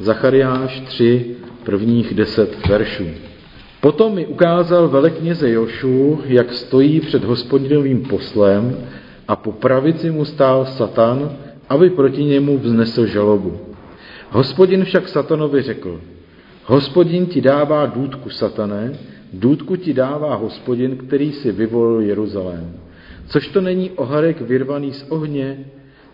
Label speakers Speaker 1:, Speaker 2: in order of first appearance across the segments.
Speaker 1: Zachariáš 3, prvních deset veršů. Potom mi ukázal velekněze Jošu, jak stojí před hospodinovým poslem a po pravici mu stál Satan, aby proti němu vznesl žalobu. Hospodin však Satanovi řekl, hospodin ti dává důdku, Satané, důdku ti dává hospodin, který si vyvolil Jeruzalém. Což to není oharek vyrvaný z ohně?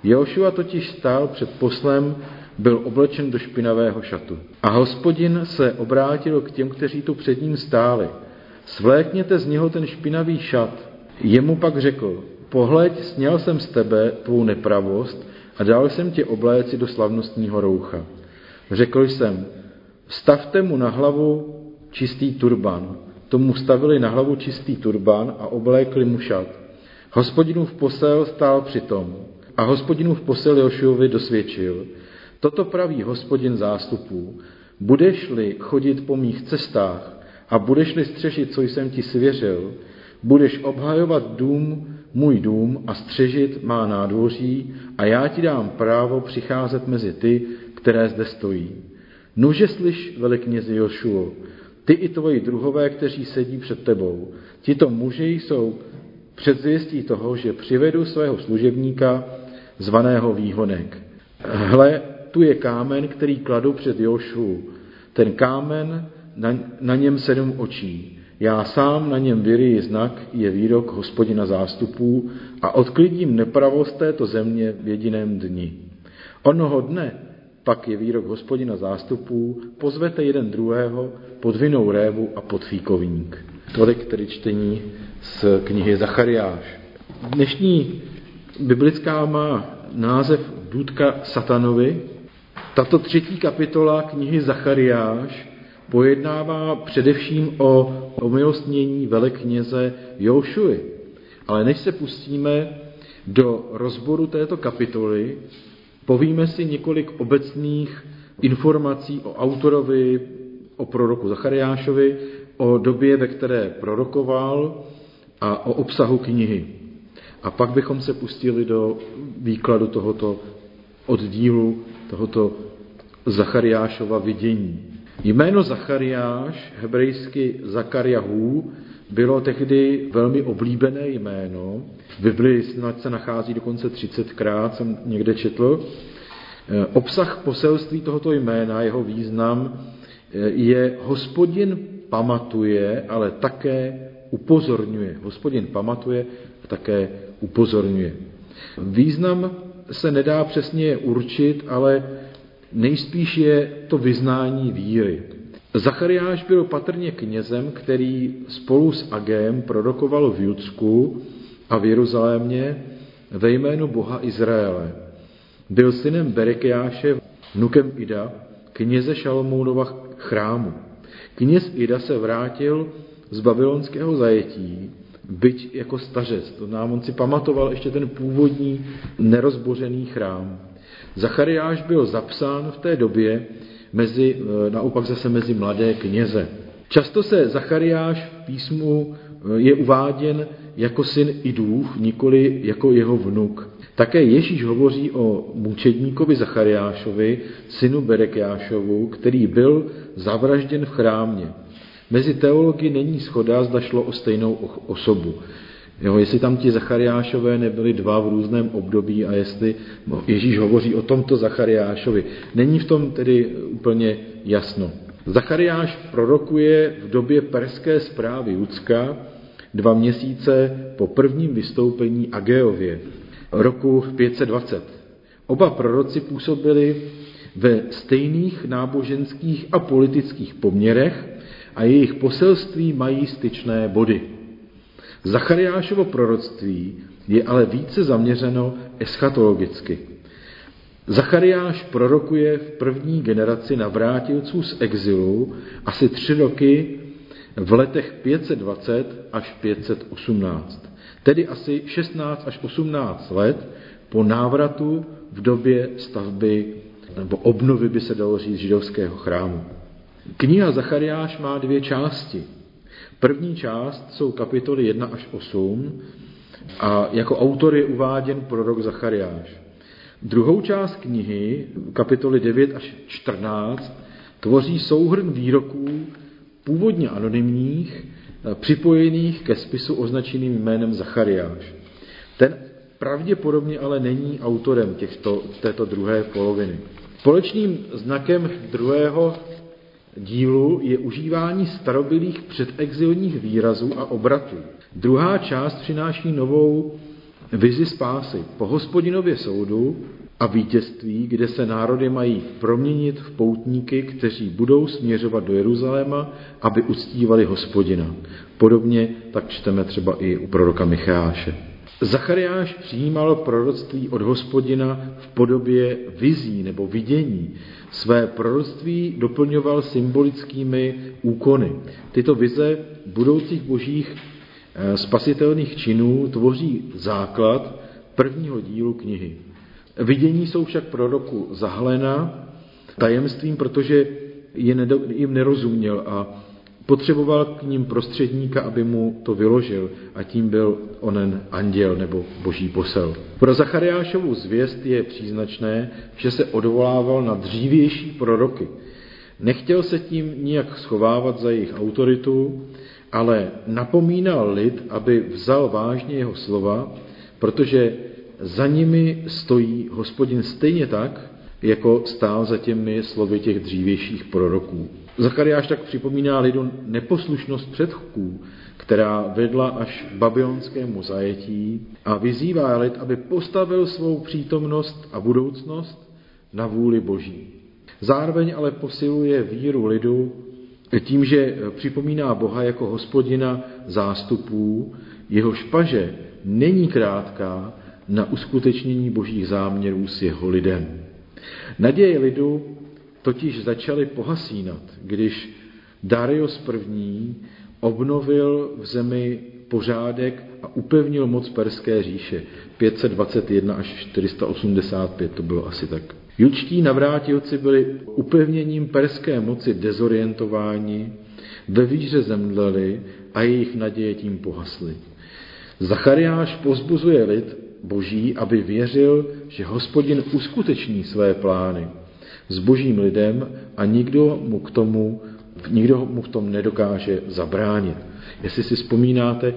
Speaker 1: Jošua totiž stál před poslem, byl oblečen do špinavého šatu. A hospodin se obrátil k těm, kteří tu před ním stáli. Svlékněte z něho ten špinavý šat. Jemu pak řekl, pohleď, sněl jsem z tebe tvou nepravost a dal jsem tě obléci do slavnostního roucha. Řekl jsem, stavte mu na hlavu čistý turban. Tomu stavili na hlavu čistý turban a oblékli mu šat. Hospodinův posel stál přitom a hospodinův posel Jošuovi dosvědčil. Toto praví hospodin zástupů. Budeš-li chodit po mých cestách a budeš-li střežit, co jsem ti svěřil, budeš obhajovat dům, můj dům a střežit má nádvoří a já ti dám právo přicházet mezi ty, které zde stojí. Nuže slyš, veliknězi Jošuo, ty i tvoji druhové, kteří sedí před tebou. Tito muži jsou předzvěstí toho, že přivedu svého služebníka zvaného výhonek. Hle, tu je kámen, který kladu před Jošu. Ten kámen, na, na něm sedm očí. Já sám na něm vyryji znak, je výrok hospodina zástupů a odklidím nepravost této země v jediném dni. Onoho dne pak je výrok hospodina zástupů, pozvete jeden druhého pod vinou révu a pod fíkovník. Tolik tedy čtení z knihy Zachariáš. Dnešní biblická má název Důdka satanovi. Tato třetí kapitola knihy Zachariáš pojednává především o omilostnění velekněze Jošuy. Ale než se pustíme do rozboru této kapitoly, povíme si několik obecných informací o autorovi, o proroku Zachariášovi, o době, ve které prorokoval a o obsahu knihy. A pak bychom se pustili do výkladu tohoto oddílu, tohoto Zachariášova vidění. Jméno Zachariáš, hebrejsky Zakariahů, bylo tehdy velmi oblíbené jméno. V Biblii snad se nachází dokonce 30krát, jsem někde četl. Eh, obsah poselství tohoto jména, jeho význam eh, je hospodin pamatuje, ale také upozorňuje. Hospodin pamatuje a také upozorňuje. Význam se nedá přesně určit, ale nejspíš je to vyznání víry. Zachariáš byl patrně knězem, který spolu s Agem prorokoval v Judsku a v Jeruzalémě ve jménu Boha Izraele. Byl synem Berekiáše, vnukem Ida, kněze Šalomounova chrámu. Kněz Ida se vrátil z babylonského zajetí, byť jako stařec. To nám on si pamatoval ještě ten původní nerozbořený chrám. Zachariáš byl zapsán v té době mezi, e, naopak zase mezi mladé kněze. Často se Zachariáš v písmu e, je uváděn jako syn Idův, nikoli jako jeho vnuk. Také Ježíš hovoří o mučedníkovi Zachariášovi, synu Berekiášovu, který byl zavražděn v chrámě. Mezi teology není schoda, zda šlo o stejnou osobu. Jo, jestli tam ti Zachariášové nebyli dva v různém období a jestli no, Ježíš hovoří o tomto Zachariášovi. Není v tom tedy úplně jasno. Zachariáš prorokuje v době perské zprávy Judska dva měsíce po prvním vystoupení Ageově roku 520. Oba proroci působili ve stejných náboženských a politických poměrech a jejich poselství mají styčné body. Zachariášovo proroctví je ale více zaměřeno eschatologicky. Zachariáš prorokuje v první generaci navrátilců z exilu asi tři roky v letech 520 až 518, tedy asi 16 až 18 let po návratu v době stavby nebo obnovy, by se dalo říct, židovského chrámu. Kniha Zachariáš má dvě části. První část jsou kapitoly 1 až 8 a jako autor je uváděn prorok Zachariáš. Druhou část knihy, kapitoly 9 až 14, tvoří souhrn výroků původně anonymních, eh, připojených ke spisu označeným jménem Zachariáš. Ten pravděpodobně ale není autorem těchto, této druhé poloviny. Společným znakem druhého dílu je užívání starobylých předexilních výrazů a obratů. Druhá část přináší novou vizi spásy po hospodinově soudu a vítězství, kde se národy mají proměnit v poutníky, kteří budou směřovat do Jeruzaléma, aby uctívali hospodina. Podobně tak čteme třeba i u proroka Micháše. Zachariáš přijímal proroctví od hospodina v podobě vizí nebo vidění. Své proroctví doplňoval symbolickými úkony. Tyto vize budoucích božích eh, spasitelných činů tvoří základ prvního dílu knihy. Vidění jsou však proroku zahlena tajemstvím, protože jim nerozuměl a potřeboval k ním prostředníka, aby mu to vyložil a tím byl onen anděl nebo boží posel. Pro Zachariášovu zvěst je příznačné, že se odvolával na dřívější proroky. Nechtěl se tím nijak schovávat za jejich autoritu, ale napomínal lid, aby vzal vážně jeho slova, protože za nimi stojí hospodin stejně tak, jako stál za těmi slovy těch dřívějších proroků. Zachariáš tak připomíná lidu neposlušnost předchů, která vedla až k babylonskému zajetí a vyzývá lid, aby postavil svou přítomnost a budoucnost na vůli Boží. Zároveň ale posiluje víru lidu tím, že připomíná Boha jako hospodina zástupů, jeho špaže není krátká na uskutečnění božích záměrů s jeho lidem. Naděje lidu totiž začaly pohasínat, když Darius I. obnovil v zemi pořádek a upevnil moc Perské říše. 521 až 485 to bylo asi tak. Jučtí navrátilci byli upevněním perské moci dezorientováni, ve víře zemdleli a jejich naděje tím pohasly. Zachariáš pozbuzuje lid boží, aby věřil, že hospodin uskuteční své plány s božím lidem a nikdo mu k tomu, nikdo mu v tom nedokáže zabránit. Jestli si vzpomínáte,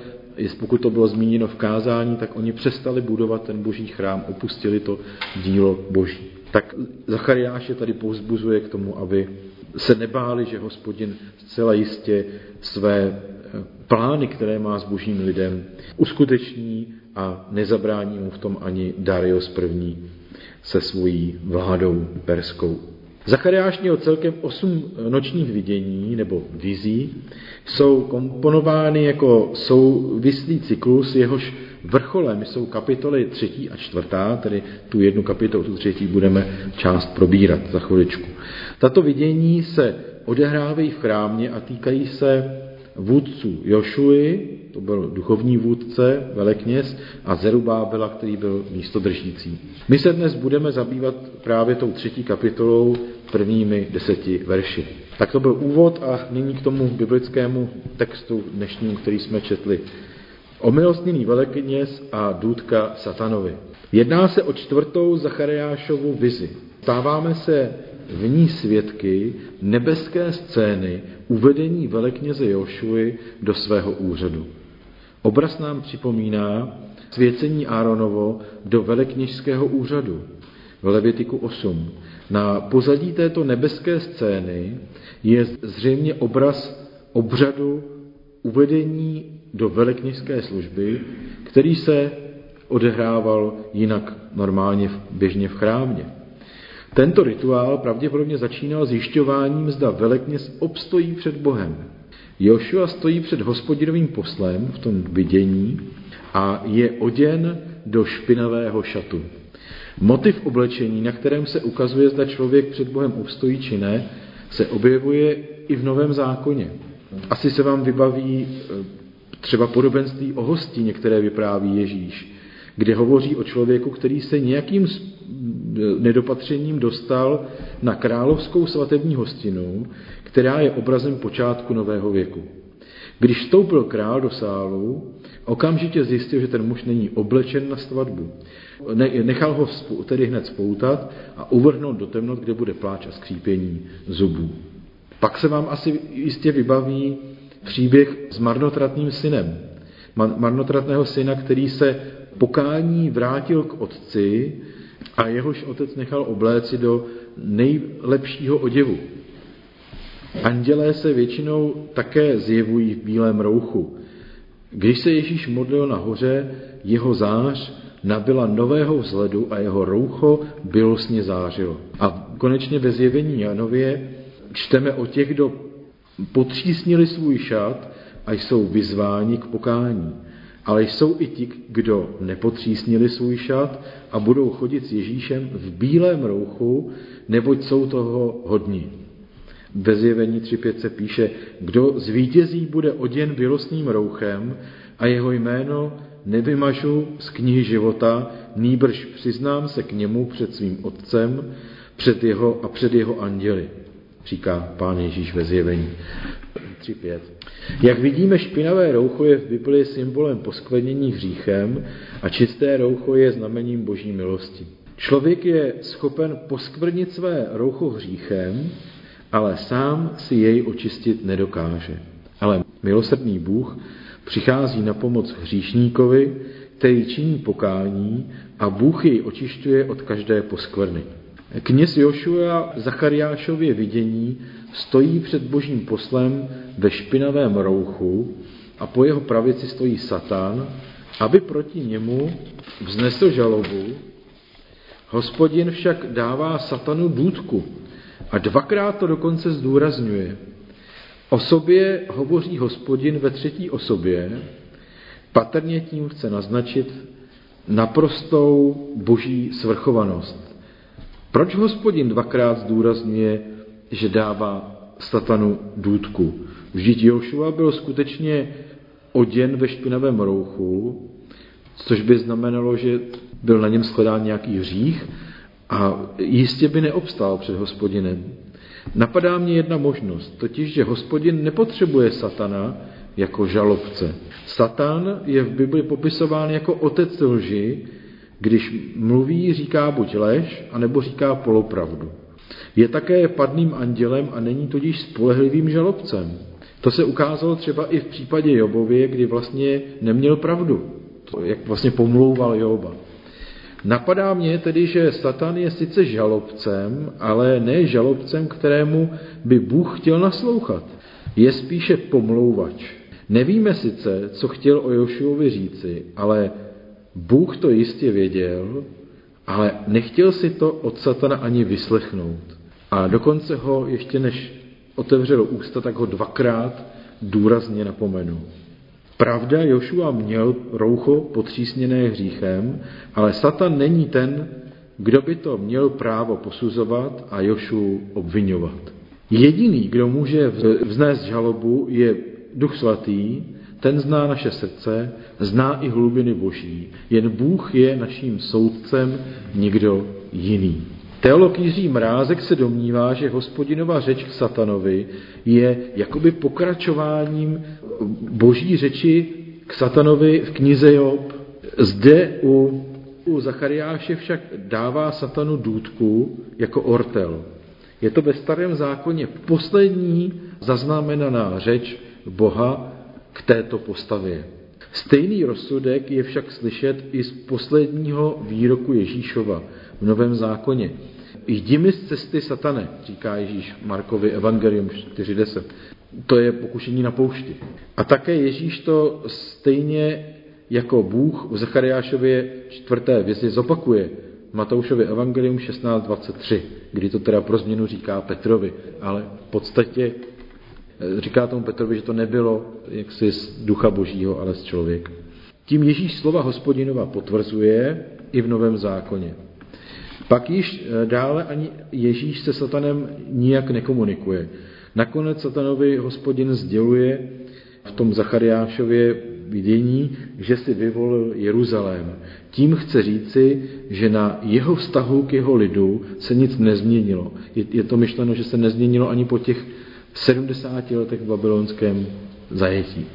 Speaker 1: pokud to bylo zmíněno v kázání, tak oni přestali budovat ten boží chrám, opustili to dílo boží. Tak Zachariáš je tady povzbuzuje k tomu, aby se nebáli, že hospodin zcela jistě své eh, plány, které má s božím lidem, uskuteční a nezabrání mu v tom ani Darius I se svojí vládou perskou. Zachariáš měl celkem osm nočních vidění nebo vizí, jsou komponovány jako souvislý cyklus, jehož vrcholem jsou kapitoly třetí a čtvrtá, tedy tu jednu kapitolu, tu třetí budeme část probírat za chviličku. Tato vidění se odehrávají v chrámě a týkají se vůdců Jošuji, to byl duchovní vůdce, velekněz, a Zerubábela, který byl místodržící. My se dnes budeme zabývat právě tou třetí kapitolou prvními deseti verši. Tak to byl úvod a nyní k tomu biblickému textu dnešnímu, který jsme četli. Omilostněný velekněz a důdka satanovi. Jedná se o čtvrtou Zachariášovu vizi. Stáváme se v ní svědky nebeské scény uvedení velekněze Jošuy do svého úřadu. Obraz nám připomíná svěcení Áronovo do velekněžského úřadu v Levitiku 8. Na pozadí této nebeské scény je zřejmě obraz obřadu uvedení do velekněžské služby, který se odehrával jinak normálně běžně v chrámě. Tento rituál pravděpodobně začínal zjišťováním, zda velekněz obstojí před Bohem. Jošua stojí před hospodinovým poslem v tom vidění a je oděn do špinavého šatu. Motiv oblečení, na kterém se ukazuje, zda člověk před Bohem obstojí či ne, se objevuje i v Novém zákoně. Asi se vám vybaví e, třeba podobenství o hostině, které vypráví Ježíš, kde hovoří o člověku, který se nějakým nedopatřením dostal na královskou svatební hostinu, která je obrazem počátku nového věku. Když vstoupil král do sálu, okamžitě zjistil, že ten muž není oblečen na svatbu. nechal ho tedy hned spoutat a uvrhnout do temnot, kde bude pláč a skřípění zubů. Pak se vám asi jistě vybaví příběh s marnotratným synem. Marnotratného syna, který se pokání vrátil k otci a jehož otec nechal obléci do nejlepšího oděvu. Andělé se většinou také zjevují v bílém rouchu. Když se Ježíš modlil nahoře, jeho zář nabila nového vzhledu a jeho roucho bylostně zářilo. A konečně ve zjevení Janově čteme o těch, kdo potřísnili svůj šat a jsou vyzváni k pokání. Ale jsou i ti, kdo nepotřísnili svůj šat a budou chodit s Ježíšem v bílém rouchu, neboť jsou toho hodní. Ve zjevení 3.5 se píše, kdo zvítězí, bude oděn bělostným rouchem a jeho jméno nevymažu z knihy života, nýbrž přiznám se k němu před svým otcem před jeho a před jeho anděli, říká pán Ježíš ve zjevení 3.5. Jak vidíme, špinavé roucho je v Biblii symbolem poskvrnění hříchem a čisté roucho je znamením boží milosti. Člověk je schopen poskvrnit své roucho hříchem, ale sám si jej očistit nedokáže. Ale milosrdný Bůh přichází na pomoc hříšníkovi, který činí pokání a Bůh jej očišťuje od každé poskvrny. Kněz Jošua Zachariášově vidění stojí před božím poslem ve špinavém rouchu a po jeho pravici stojí Satan, aby proti němu vznesl žalobu. Hospodin však dává Satanu důdku a dvakrát to dokonce zdůrazňuje. O sobě hovoří hospodin ve třetí osobě, patrně tím chce naznačit naprostou boží svrchovanost. Proč hospodin dvakrát zdůrazňuje, že dává satanu důdku? Vždyť Jošua byl skutečně oděn ve špinavém rouchu, což by znamenalo, že byl na něm shledán nějaký hřích a jistě by neobstál před hospodinem. Napadá mě jedna možnost, totiž, že hospodin nepotřebuje satana jako žalobce. Satan je v Bibli popisován jako otec lži, když mluví, říká buď lež, anebo říká polopravdu. Je také padným andělem a není tudíž spolehlivým žalobcem. To se ukázalo třeba i v případě Jobově, kdy vlastně neměl pravdu, jak vlastně pomlouval Joba. Napadá mě tedy, že Satan je sice žalobcem, ale ne žalobcem, kterému by Bůh chtěl naslouchat. Je spíše pomlouvač. Nevíme sice, co chtěl o Jošuovi říci, ale Bůh to jistě věděl, ale nechtěl si to od Satana ani vyslechnout. A dokonce ho ještě než otevřel ústa, tak ho dvakrát důrazně napomenul. Pravda, Jošua měl roucho potřísněné hříchem, ale Satan není ten, kdo by to měl právo posuzovat a Jošu obvinovat. Jediný, kdo může vznést žalobu, je Duch Svatý, ten zná naše srdce, zná i hlubiny Boží. Jen Bůh je naším soudcem, nikdo jiný. Teolog Jiří Mrázek se domnívá, že hospodinova řeč k satanovi je jakoby pokračováním boží řeči k satanovi v knize Job. Zde u, u Zachariáše však dává satanu důdku jako ortel. Je to ve starém zákoně poslední zaznamenaná řeč Boha k této postavě. Stejný rozsudek je však slyšet i z posledního výroku Ježíšova v Novém zákoně. Jdi mi z cesty satane, říká Ježíš Markovi Evangelium 4.10. To je pokušení na poušti. A také Ježíš to stejně jako Bůh v Zachariášově čtvrté věci zopakuje. Matoušově Evangelium 16.23, kdy to teda pro změnu říká Petrovi, ale v podstatě říká tomu Petrovi, že to nebylo jaksi z ducha božího, ale z člověka. Tím Ježíš slova hospodinova potvrzuje i v Novém zákoně. Pak již eh, dále ani Ježíš se satanem nijak nekomunikuje. Nakonec satanovi hospodin sděluje v tom Zachariášově vidění, že si vyvolil Jeruzalém. Tím chce říci, že na jeho vztahu k jeho lidu se nic nezměnilo. Je, je to myšleno, že se nezměnilo ani po těch 70 letech v babylonském zajetí.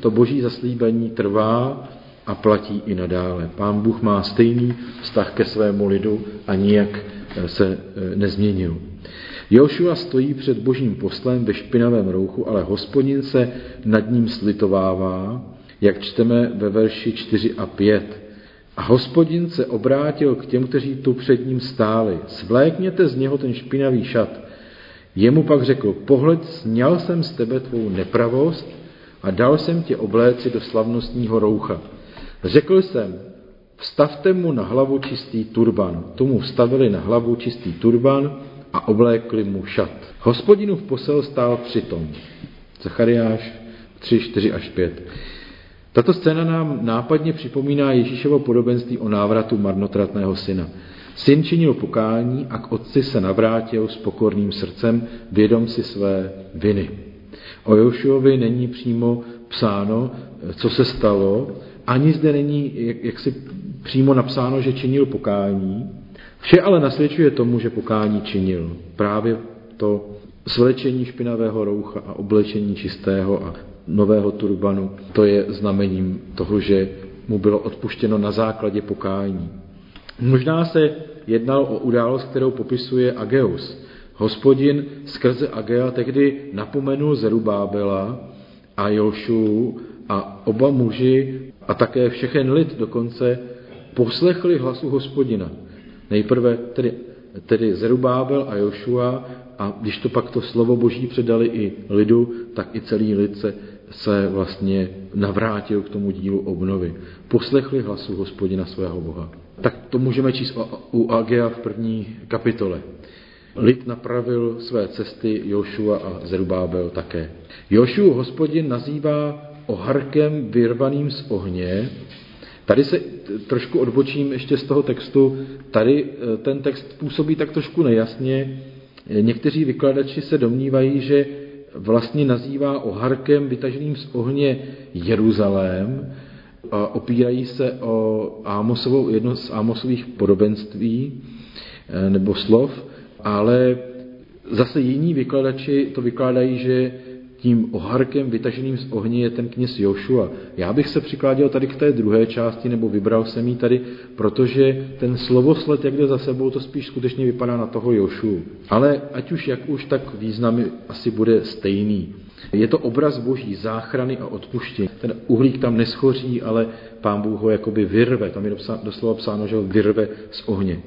Speaker 1: To boží zaslíbení trvá a platí i nadále. Pán Bůh má stejný vztah ke svému lidu a nijak se nezměnil. Jošua stojí před božím poslem ve špinavém rouchu, ale hospodin se nad ním slitovává, jak čteme ve verši 4 a 5. A hospodin se obrátil k těm, kteří tu před ním stáli. Svlékněte z něho ten špinavý šat. Jemu pak řekl, pohled, sněl jsem z tebe tvou nepravost a dal jsem tě obléci do slavnostního roucha. Řekl jsem, vstavte mu na hlavu čistý turban. Tomu vstavili na hlavu čistý turban a oblékli mu šat. Hospodinův posel stál přitom. Zachariáš 3, 4 až 5. Tato scéna nám nápadně připomíná Ježíšovo podobenství o návratu marnotratného syna. Syn činil pokání a k otci se navrátil s pokorným srdcem, vědom si své viny. O Jošuovi není přímo psáno, co se stalo, ani zde není jak, jaksi přímo napsáno, že činil pokání. Vše ale nasvědčuje tomu, že pokání činil. Právě to svlečení špinavého roucha a oblečení čistého a nového turbanu, to je znamením toho, že mu bylo odpuštěno na základě pokání. Možná se jednalo o událost, kterou popisuje Ageus. Hospodin skrze Agea tehdy napomenul Zerubábela a Jošu a oba muži a také všechen lid dokonce poslechli hlasu hospodina. Nejprve tedy, tedy Zerubábel a Jošua a když to pak to slovo boží předali i lidu, tak i celý lid se se vlastně navrátil k tomu dílu obnovy. Poslechli hlasu hospodina svého Boha. Tak to můžeme číst u Agea v první kapitole. Lid napravil své cesty, Jošua a Zerubábel také. Jošu hospodin nazývá oharkem vyrvaným z ohně. Tady se trošku odbočím ještě z toho textu. Tady e, ten text působí tak trošku nejasně. Někteří vykladači se domnívají, že vlastně nazývá oharkem vytaženým z ohně Jeruzalém, a opírají se o Ámosovou, jedno z Ámosových podobenství eh, nebo slov, ale zase jiní vykladači to vykládají, že tím oharkem vytaženým z ohně je ten kněz Jošua. Já bych se přikláděl tady k té druhé části, nebo vybral jsem ji tady, protože ten slovosled, jak jde za sebou, to spíš skutečně vypadá na toho Jošu. Ale ať už jak už, tak význam asi bude stejný. Je to obraz boží záchrany a odpuštění. Ten uhlík tam neschoří, ale pán Bůh ho jakoby vyrve. Tam je doslova psáno, že ho vyrve z ohně.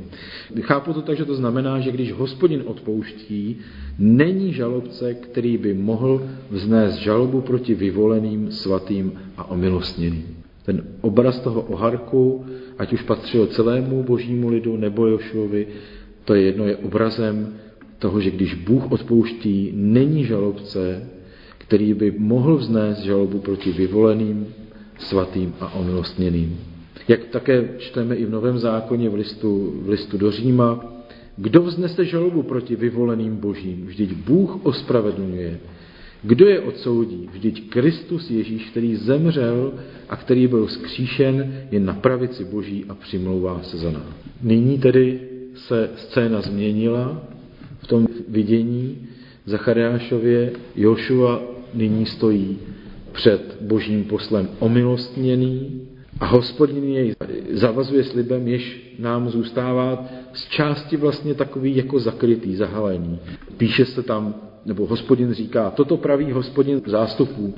Speaker 1: Chápu to tak, že to znamená, že když hospodin odpouští, není žalobce, který by mohl vznést žalobu proti vyvoleným, svatým a omilostněným. Ten obraz toho oharku, ať už patřil celému božímu lidu nebo Jošovi, to je jedno, je obrazem toho, že když Bůh odpouští, není žalobce, který by mohl vznést žalobu proti vyvoleným, svatým a omilostněným. Jak také čteme i v Novém zákoně v listu, v listu do Říma, kdo vznese žalobu proti vyvoleným božím? Vždyť Bůh ospravedlňuje. Kdo je odsoudí? Vždyť Kristus Ježíš, který zemřel a který byl skříšen, je na pravici boží a přimlouvá se za nás. Nyní tedy se scéna změnila v tom vidění Zachariášově. Jošua nyní stojí před božím poslem omilostněný a hospodin jej zavazuje slibem, jež nám zůstává z části vlastně takový jako zakrytý, zahalený. Píše se tam, nebo hospodin říká, toto praví hospodin zástupů,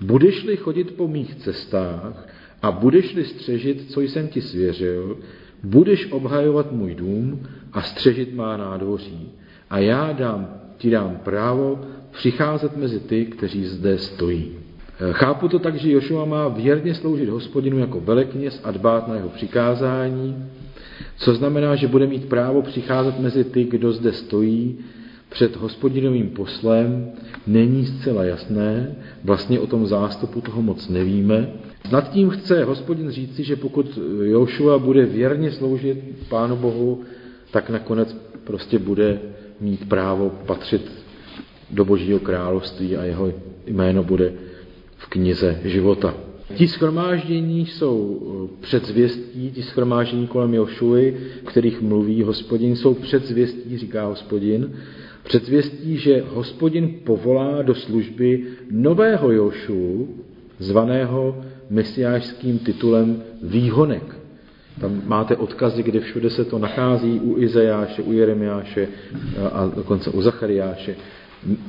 Speaker 1: budeš-li chodit po mých cestách a budeš-li střežit, co jsem ti svěřil, budeš obhajovat můj dům a střežit má nádvoří. A já dám, ti dám právo přicházet mezi ty, kteří zde stojí. Eh, chápu to tak, že Jošua má věrně sloužit hospodinu jako velekněz a dbát na jeho přikázání, co znamená, že bude mít právo přicházet mezi ty, kdo zde stojí, před hospodinovým poslem, není zcela jasné, vlastně o tom zástupu toho moc nevíme. Nad tím chce hospodin říci, že pokud Jošua bude věrně sloužit Pánu Bohu, tak nakonec prostě bude mít právo patřit do Božího království a jeho jméno bude v knize života. Ti schromáždění jsou eh, předzvěstí, ti schromáždění kolem Jošuy, kterých mluví hospodin, jsou předzvěstí, říká hospodin, předzvěstí, že hospodin povolá do služby nového Jošu, zvaného mesiářským titulem výhonek. Tam máte odkazy, kde všude se to nachází, u Izajáše, u Jeremiáše a dokonce u Zachariáše.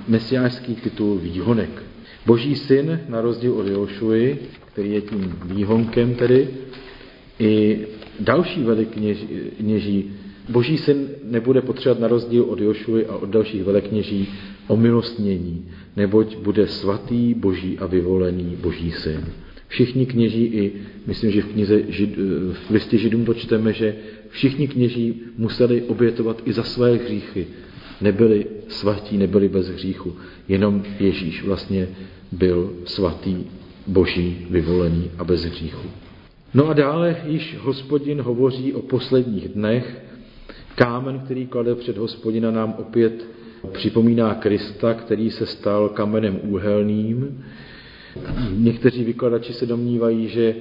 Speaker 1: Mesiářský titul výhonek. Boží syn, na rozdíl od Jošuji, který je tím výhonkem tedy, i další velikněží, boží syn nebude potřebovat na rozdíl od Jošuji a od dalších velekněží omilostnění, neboť bude svatý, boží a vyvolený boží syn. Všichni kněží i, myslím, že v knize žid, v listě židům to čteme, že všichni kněží museli obětovat i za své hříchy. Nebyli svatí, nebyli bez hříchu. Jenom Ježíš vlastně byl svatý, boží, vyvolený a bez hříchu. No a dále již hospodin hovoří o posledních dnech. Kámen, který klade před hospodina, nám opět připomíná Krista, který se stal kamenem úhelným. Někteří vykladači se domnívají, že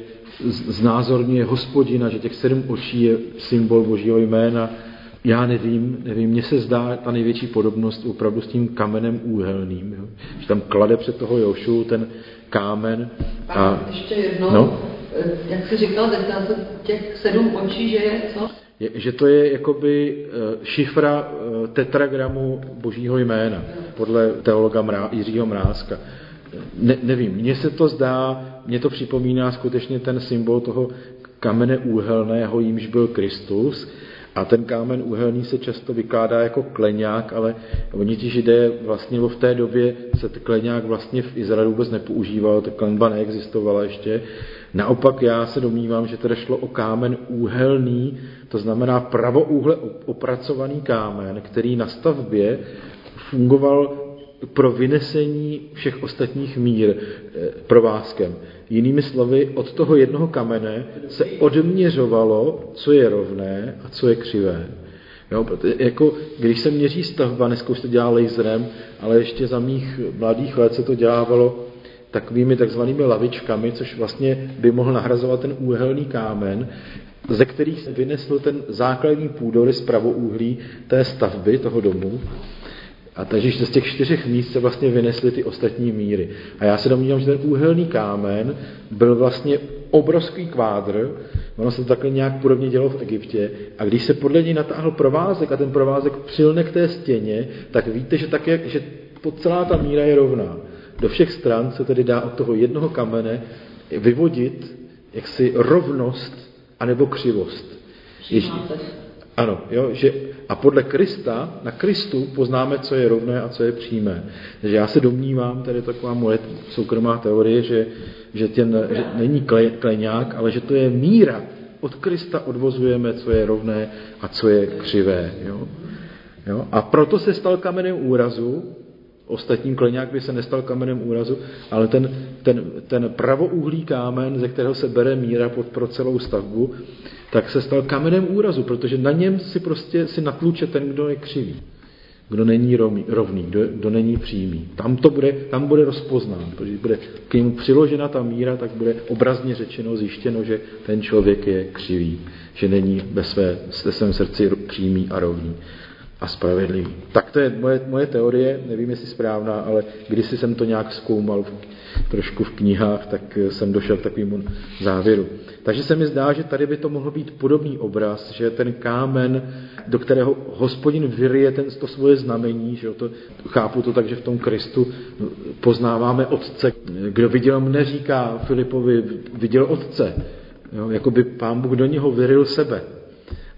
Speaker 1: znázorňuje hospodina, že těch sedm očí je symbol božího jména. Já nevím, nevím, mně se zdá ta největší podobnost opravdu s tím kamenem úhelným. Jo? Že tam klade před toho Jošu ten kámen.
Speaker 2: A, a ještě jednou, no? jak jsi říkal, těch sedm očí, že je co?
Speaker 1: Je, že to je jakoby eh, šifra eh, tetragramu božího jména, podle teologa Mrá, Jiřího Mrázka. Ne, nevím, mně se to zdá, mně to připomíná skutečně ten symbol toho kamene úhelného, jímž byl Kristus, a ten kámen uhelný se často vykládá jako kleňák, ale oni ti židé vlastně v té době se ten kleňák vlastně v Izraeli vůbec nepoužíval, ta klenba neexistovala ještě. Naopak já se domnívám, že teda šlo o kámen úhelný, to znamená pravouhle opracovaný kámen, který na stavbě fungoval pro vynesení všech ostatních mír eh, provázkem. Jinými slovy, od toho jednoho kamene se odměřovalo, co je rovné a co je křivé. Jo, jako, když se měří stavba, dneska už to dělá laserem, ale ještě za mých mladých let se to dělávalo takovými takzvanými lavičkami, což vlastně by mohl nahrazovat ten úhelný kámen, ze kterých se vynesl ten základní půdorys pravouhlí té stavby, toho domu. A takže z těch čtyřech míst se vlastně vynesly ty ostatní míry. A já se domnívám, že ten úhelný kámen byl vlastně obrovský kvádr, ono se to takhle nějak podobně dělo v Egyptě, a když se podle něj natáhl provázek a ten provázek přilne k té stěně, tak víte, že, tak je, že po celá ta míra je rovná. Do všech stran se tedy dá od toho jednoho kamene vyvodit jaksi rovnost anebo křivost. Ježí, ano, jo, že a podle Krista, na Kristu poznáme, co je rovné a co je přímé. Takže já se domnívám, tady taková moje soukromá teorie, že, že, ten, že není kle, kleňák, ale že to je míra. Od Krista odvozujeme, co je rovné a co je křivé. Jo? Jo? A proto se stal kamenem úrazu, Ostatním kleňák by se nestal kamenem úrazu, ale ten, ten, ten pravouhlý kámen, ze kterého se bere míra pod, pro celou stavbu, tak se stal kamenem úrazu, protože na něm si prostě si natluče ten, kdo je křivý, kdo není rovný, kdo, kdo není přímý. Tam to bude, tam bude rozpoznán, protože bude k němu přiložena ta míra, tak bude obrazně řečeno, zjištěno, že ten člověk je křivý, že není ve, své, ve svém srdci přímý a rovný a spravedlivý. Tak to je moje, moje teorie, nevím, jestli správná, ale když jsem to nějak zkoumal v, trošku v knihách, tak jsem došel k takovému závěru. Takže se mi zdá, že tady by to mohl být podobný obraz, že ten kámen, do kterého hospodin vyryje ten, to svoje znamení, že to, chápu to tak, že v tom Kristu poznáváme Otce. Kdo viděl mne, říká Filipovi, viděl Otce. Jako by pán Bůh do něho vyryl sebe.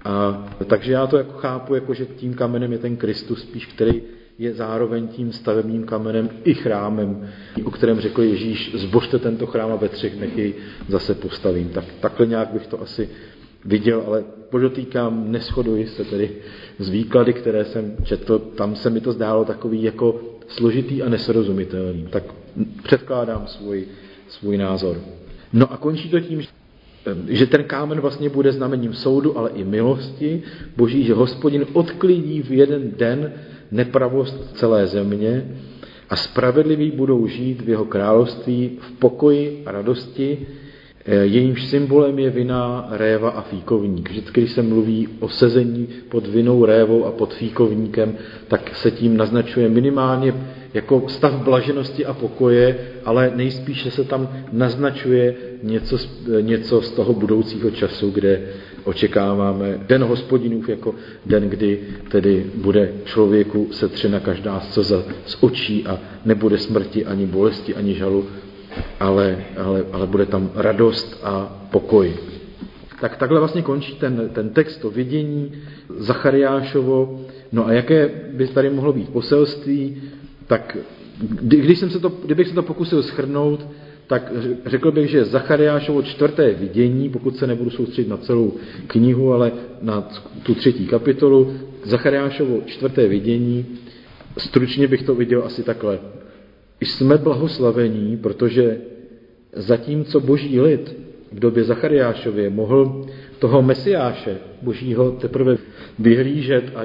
Speaker 1: A, takže já to jako chápu, jako že tím kamenem je ten Kristus spíš, který je zároveň tím stavebním kamenem i chrámem, o kterém řekl Ježíš, zbožte tento chrám a ve třech dnech jej zase postavím. Tak, takhle nějak bych to asi viděl, ale podotýkám, neschoduji se tedy z výklady, které jsem četl, tam se mi to zdálo takový jako složitý a nesrozumitelný. Tak předkládám svůj, svůj názor. No a končí to tím, že ten kámen vlastně bude znamením soudu, ale i milosti boží, že hospodin odklidí v jeden den nepravost celé země a spravedliví budou žít v jeho království v pokoji a radosti. Eh, jejímž symbolem je vina, réva a fíkovník. Vždycky, když se mluví o sezení pod vinou, révou a pod fíkovníkem, tak se tím naznačuje minimálně jako stav blaženosti a pokoje, ale nejspíše se tam naznačuje něco, něco z toho budoucího času, kde očekáváme den hospodinův jako den, kdy tedy bude člověku setřena každá slza z očí a nebude smrti ani bolesti, ani žalu, ale, ale, ale bude tam radost a pokoj. Tak takhle vlastně končí ten, ten text, to vidění Zachariášovo. No a jaké by tady mohlo být poselství? Tak když jsem se to, kdybych se to pokusil schrnout, tak řekl bych, že Zachariášovo čtvrté vidění, pokud se nebudu soustředit na celou knihu, ale na tu třetí kapitolu, Zachariášovo čtvrté vidění, stručně bych to viděl asi takhle. Jsme blahoslavení, protože zatímco boží lid v době Zachariášově mohl toho mesiáše božího teprve vyhlížet a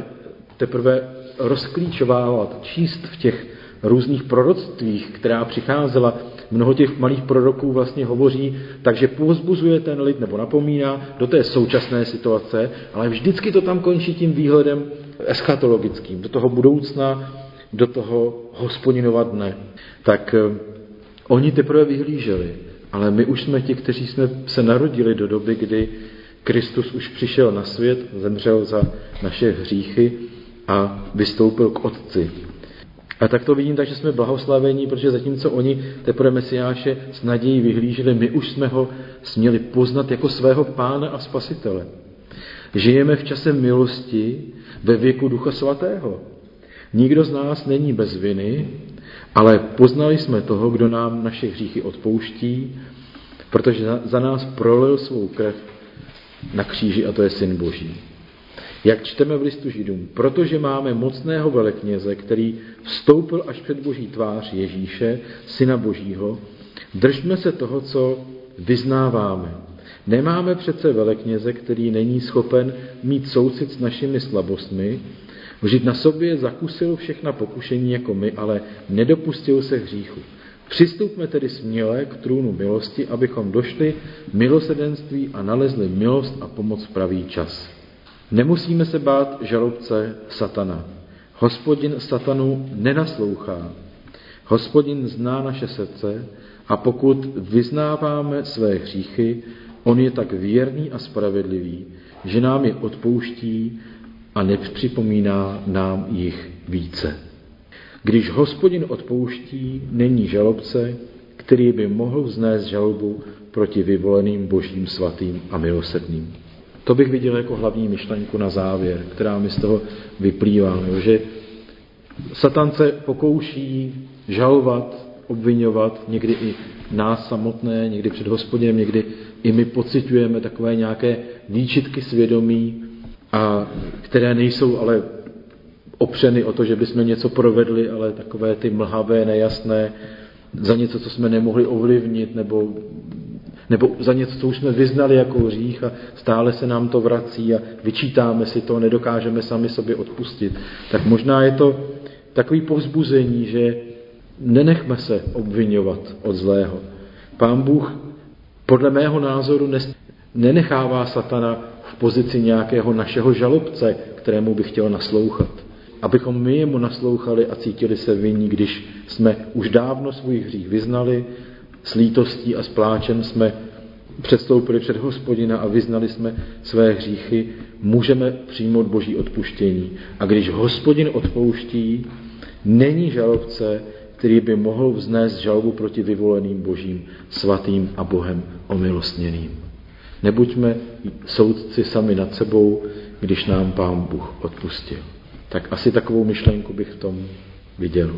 Speaker 1: teprve rozklíčovávat, číst v těch různých proroctvích, která přicházela, mnoho těch malých proroků vlastně hovoří, takže pozbuzuje ten lid nebo napomíná do té současné situace, ale vždycky to tam končí tím výhledem eschatologickým, do toho budoucna, do toho hospodinova dne. Tak eh, oni teprve vyhlíželi, ale my už jsme ti, kteří jsme se narodili do doby, kdy Kristus už přišel na svět, zemřel za naše hříchy a vystoupil k Otci. A tak to vidím tak, že jsme blahoslavení, protože zatímco oni teprve Mesiáše s nadějí vyhlíželi, my už jsme ho směli poznat jako svého pána a spasitele. Žijeme v čase milosti ve věku Ducha Svatého. Nikdo z nás není bez viny, ale poznali jsme toho, kdo nám naše hříchy odpouští, protože za nás prolil svou krev na kříži a to je Syn Boží. Jak čteme v listu Židům, protože máme mocného velekněze, který vstoupil až před Boží tvář Ježíše, Syna Božího, držme se toho, co vyznáváme. Nemáme přece velekněze, který není schopen mít soucit s našimi slabostmi, Vždyť na sobě zakusil všechna pokušení jako my, ale nedopustil se hříchu. Přistupme tedy směle k trůnu milosti, abychom došli milosedenství a nalezli milost a pomoc v pravý čas. Nemusíme se bát žalobce satana. Hospodin satanu nenaslouchá. Hospodin zná naše srdce a pokud vyznáváme své hříchy, on je tak věrný a spravedlivý, že nám je odpouští a nepřipomíná nám jich více. Když hospodin odpouští, není žalobce, který by mohl vznést žalobu proti vyvoleným božím svatým a milosedným. To bych viděl jako hlavní myšlenku na závěr, která mi z toho vyplývá, že Satan se pokouší žalovat, obvinovat, někdy i nás samotné, někdy před hospodinem, někdy i my pocitujeme takové nějaké výčitky svědomí, a které nejsou ale opřeny o to, že bychom něco provedli, ale takové ty mlhavé, nejasné, za něco, co jsme nemohli ovlivnit, nebo, nebo za něco, co už jsme vyznali jako hřích a stále se nám to vrací a vyčítáme si to, nedokážeme sami sobě odpustit. Tak možná je to takový povzbuzení, že nenechme se obvinovat od zlého. Pán Bůh podle mého názoru nenechává satana v pozici nějakého našeho žalobce, kterému bych chtěl naslouchat. Abychom my jemu naslouchali a cítili se vinní, když jsme už dávno svůj hřích vyznali, s lítostí a s pláčem jsme předstoupili před hospodina a vyznali jsme své hříchy, můžeme přijmout boží odpuštění. A když hospodin odpouští, není žalobce, který by mohl vznést žalobu proti vyvoleným božím, svatým a Bohem omilostněným. Nebuďme soudci sami nad sebou, když nám Pán Bůh odpustil. Tak asi takovou myšlenku bych v tom viděl.